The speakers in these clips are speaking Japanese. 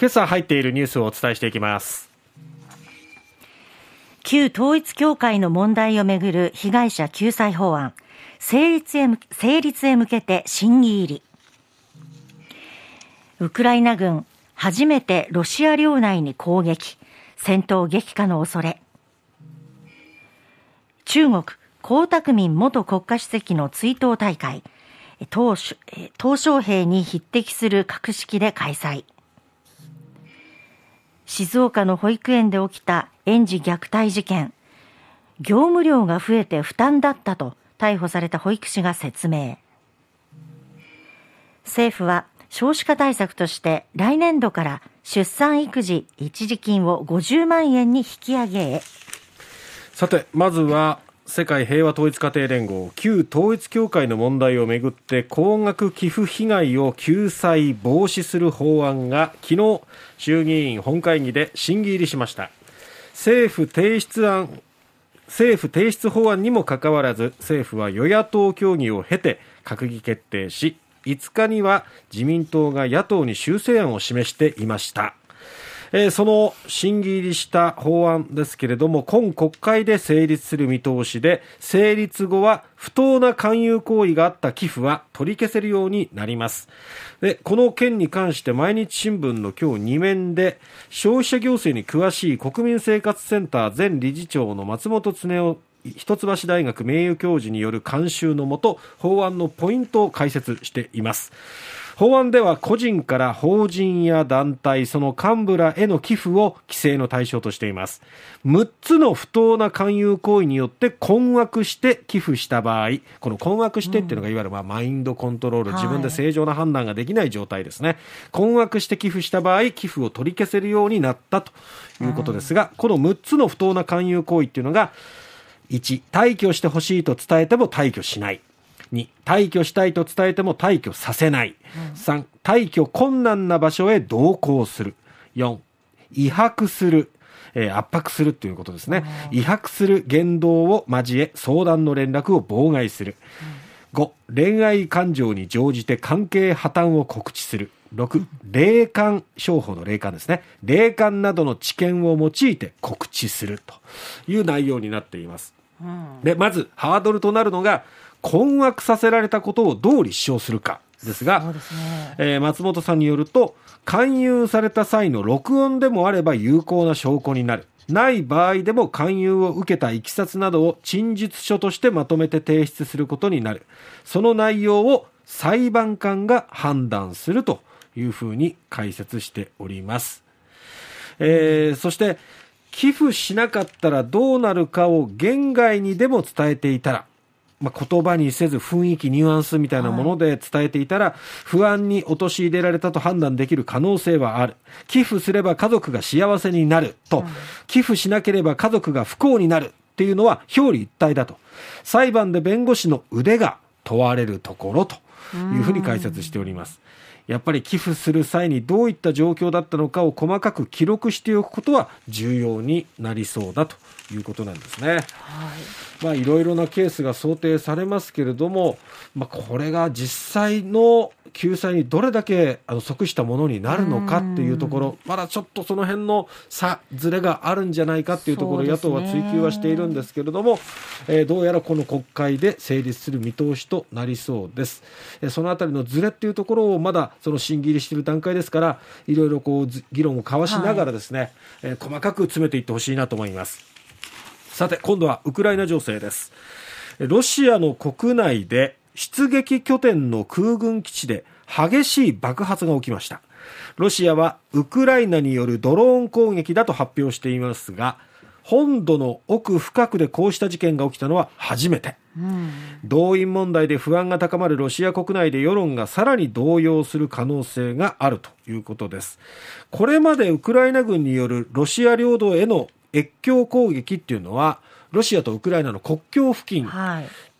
今朝入っているニュースをお伝えしていきます。旧統一教会の問題をめぐる被害者救済法案。成立へ成立へ向けて審議入り。ウクライナ軍初めてロシア領内に攻撃。戦闘激化の恐れ。中国江沢民元国家主席の追悼大会。鄧小平に匹敵する格式で開催。静岡の保育園で起きた園児虐待事件。業務量が増えて負担だったと逮捕された保育士が説明。政府は少子化対策として来年度から出産育児一時金を50万円に引き上げ。へさてまずは世界平和統一家庭連合旧統一教会の問題をめぐって高額寄付被害を救済防止する法案が昨日衆議院本会議で審議入りしました。政府提出案政府提出法案にもかかわらず政府は与野党協議を経て閣議決定し5日には自民党が野党に修正案を示していました。えー、その審議入りした法案ですけれども今国会で成立する見通しで成立後は不当な勧誘行為があった寄付は取り消せるようになります。でこの件に関して毎日新聞の今日2面で消費者行政に詳しい国民生活センター前理事長の松本恒夫一橋大学名誉教授による監修のもと法案のポイントを解説しています法案では個人から法人や団体、その幹部らへの寄付を規制の対象としています。6つの不当な勧誘行為によって困惑して寄付した場合、この困惑してっていうのがいわゆるまあマインドコントロール、自分で正常な判断ができない状態ですね。困惑して寄付した場合、寄付を取り消せるようになったということですが、この6つの不当な勧誘行為っていうのが、1、退去してほしいと伝えても退去しない。2退去したいと伝えても退去させない、うん、3退去困難な場所へ同行する4威迫するえー、圧迫するということですね。威迫する言動を交え、相談の連絡を妨害する。5、恋愛感情に乗じて関係破綻を告知する。6、霊感商法の霊感ですね。霊感などの知見を用いて告知するという内容になっています。で、まず、ハードルとなるのが、困惑させられたことをどう立証するかですが、ねえー、松本さんによると、勧誘された際の録音でもあれば有効な証拠になる。ない場合でも勧誘を受けたいきさつなどを陳述書としてまとめて提出することになる。その内容を裁判官が判断するというふうに解説しております。えー、そして、寄付しなかったらどうなるかを言外にでも伝えていたら、まあ、言葉にせず雰囲気、ニュアンスみたいなもので伝えていたら、不安に陥れられたと判断できる可能性はある。寄付すれば家族が幸せになると、寄付しなければ家族が不幸になるっていうのは表裏一体だと。裁判で弁護士の腕が問われるところというふうに解説しております。やっぱり寄付する際にどういった状況だったのかを細かく記録しておくことは重要になりそうだということなんですね。はいまあ、いろいろなケースが想定されますけれども、まあ、これが実際の救済にどれだけあの即したものになるのかっていうところ、まだちょっとその辺の差、ずれがあるんじゃないかっていうところ、野党は追及はしているんですけれども、えー、どうやらこの国会で成立する見通しとなりそうです。えー、そのあたりのずれっていうところをまだその審議入りしている段階ですから、いろいろこう議論を交わしながらですね、はい、えー、細かく詰めていってほしいなと思います。さて、今度はウクライナ情勢です。ロシアの国内で出撃拠点の空軍基地で激しい爆発が起きました。ロシアはウクライナによるドローン攻撃だと発表していますが、本土の奥深くでこうした事件が起きたのは初めて。うん、動員問題で不安が高まるロシア国内で世論がさらに動揺する可能性があるということです。これまでウクライナ軍によるロシア領土への越境攻撃っていうのは、ロシアとウクライナの国境付近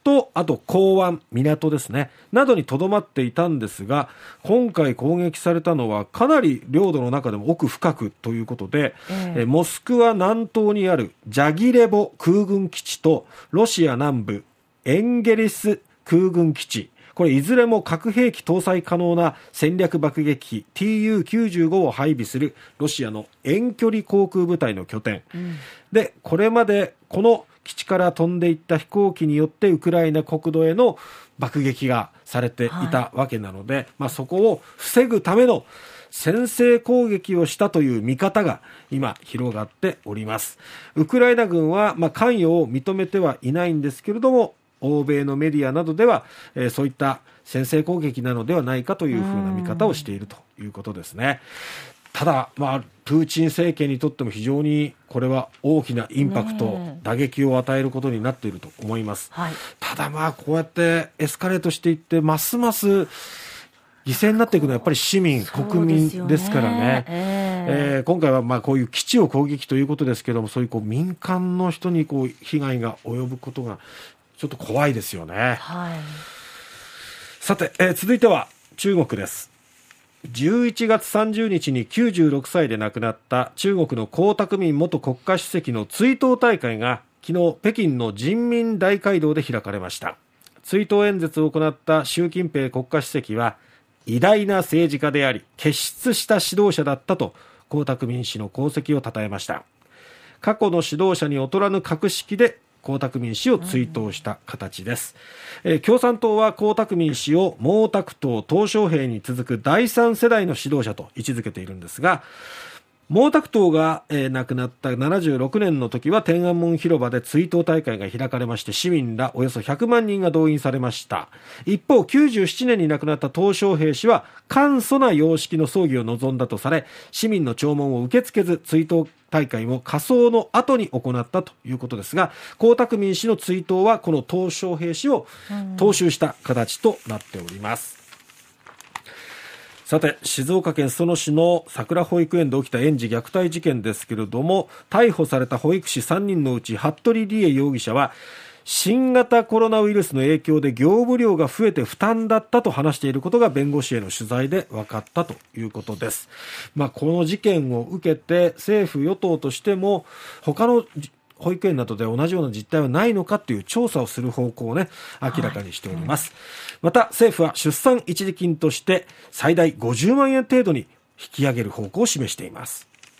と、あと港湾、港ですね、などにとどまっていたんですが、今回攻撃されたのはかなり領土の中でも奥深くということで、えー、モスクワ南東にあるジャギレボ空軍基地とロシア南部エンゲリス空軍基地、これいずれも核兵器搭載可能な戦略爆撃機 TU95 を配備するロシアの遠距離航空部隊の拠点、うん、でこれまでこの基地から飛んでいった飛行機によってウクライナ国土への爆撃がされていたわけなので、はい、まあ、そこを防ぐための先制攻撃をしたという見方が今広がっておりますウクライナ軍はま関与を認めてはいないんですけれども欧米のメディアなどでは、えー、そういった先制攻撃なのではないかというふうな見方をしているということですね。ただ、まあ、プーチン政権にとっても非常にこれは大きなインパクト、打撃を与えることになっていると思います。はい、ただ、まあ、こうやってエスカレートしていって、ますます犠牲になっていくのはやっぱり市民、国民ですからね、えー、えー、今回はまあこういう基地を攻撃ということですけども、そういうこう民間の人にこう被害が及ぶことがちょっと怖いですよね。はい、さて、えー、続いては中国です。11月30日に96歳で亡くなった中国の江沢民元国家主席の追悼大会が昨日北京の人民大会堂で開かれました。追悼演説を行った習近平国家主席は偉大な政治家であり傑出した指導者だったと江沢民氏の功績を称えました。過去の指導者に劣らぬ格式で江沢民氏を追悼した形です、うん、えー、共産党は江沢民氏を毛沢東鄧小平に続く第三世代の指導者と位置づけているんですが毛沢東が、えー、亡くなった76年の時は天安門広場で追悼大会が開かれまして市民らおよそ100万人が動員されました一方97年に亡くなった鄧小平氏は簡素な様式の葬儀を望んだとされ市民の弔問を受け付けず追悼大会も火葬の後に行ったということですが江沢民氏の追悼はこの鄧小平氏を踏襲した形となっております。さて、静岡県裾野市の桜保育園で起きた園児虐待事件ですけれども、逮捕された保育士3人のうち、服部理恵容疑者は、新型コロナウイルスの影響で業務量が増えて負担だったと話していることが弁護士への取材で分かったということです。まあ、この事件を受けて政府与党としても他の保育園などで同じような実態はないのかという調査をする方向をね、明らかにしております。はい、また、政府は出産一時金として最大50万円程度に引き上げる方向を示しています。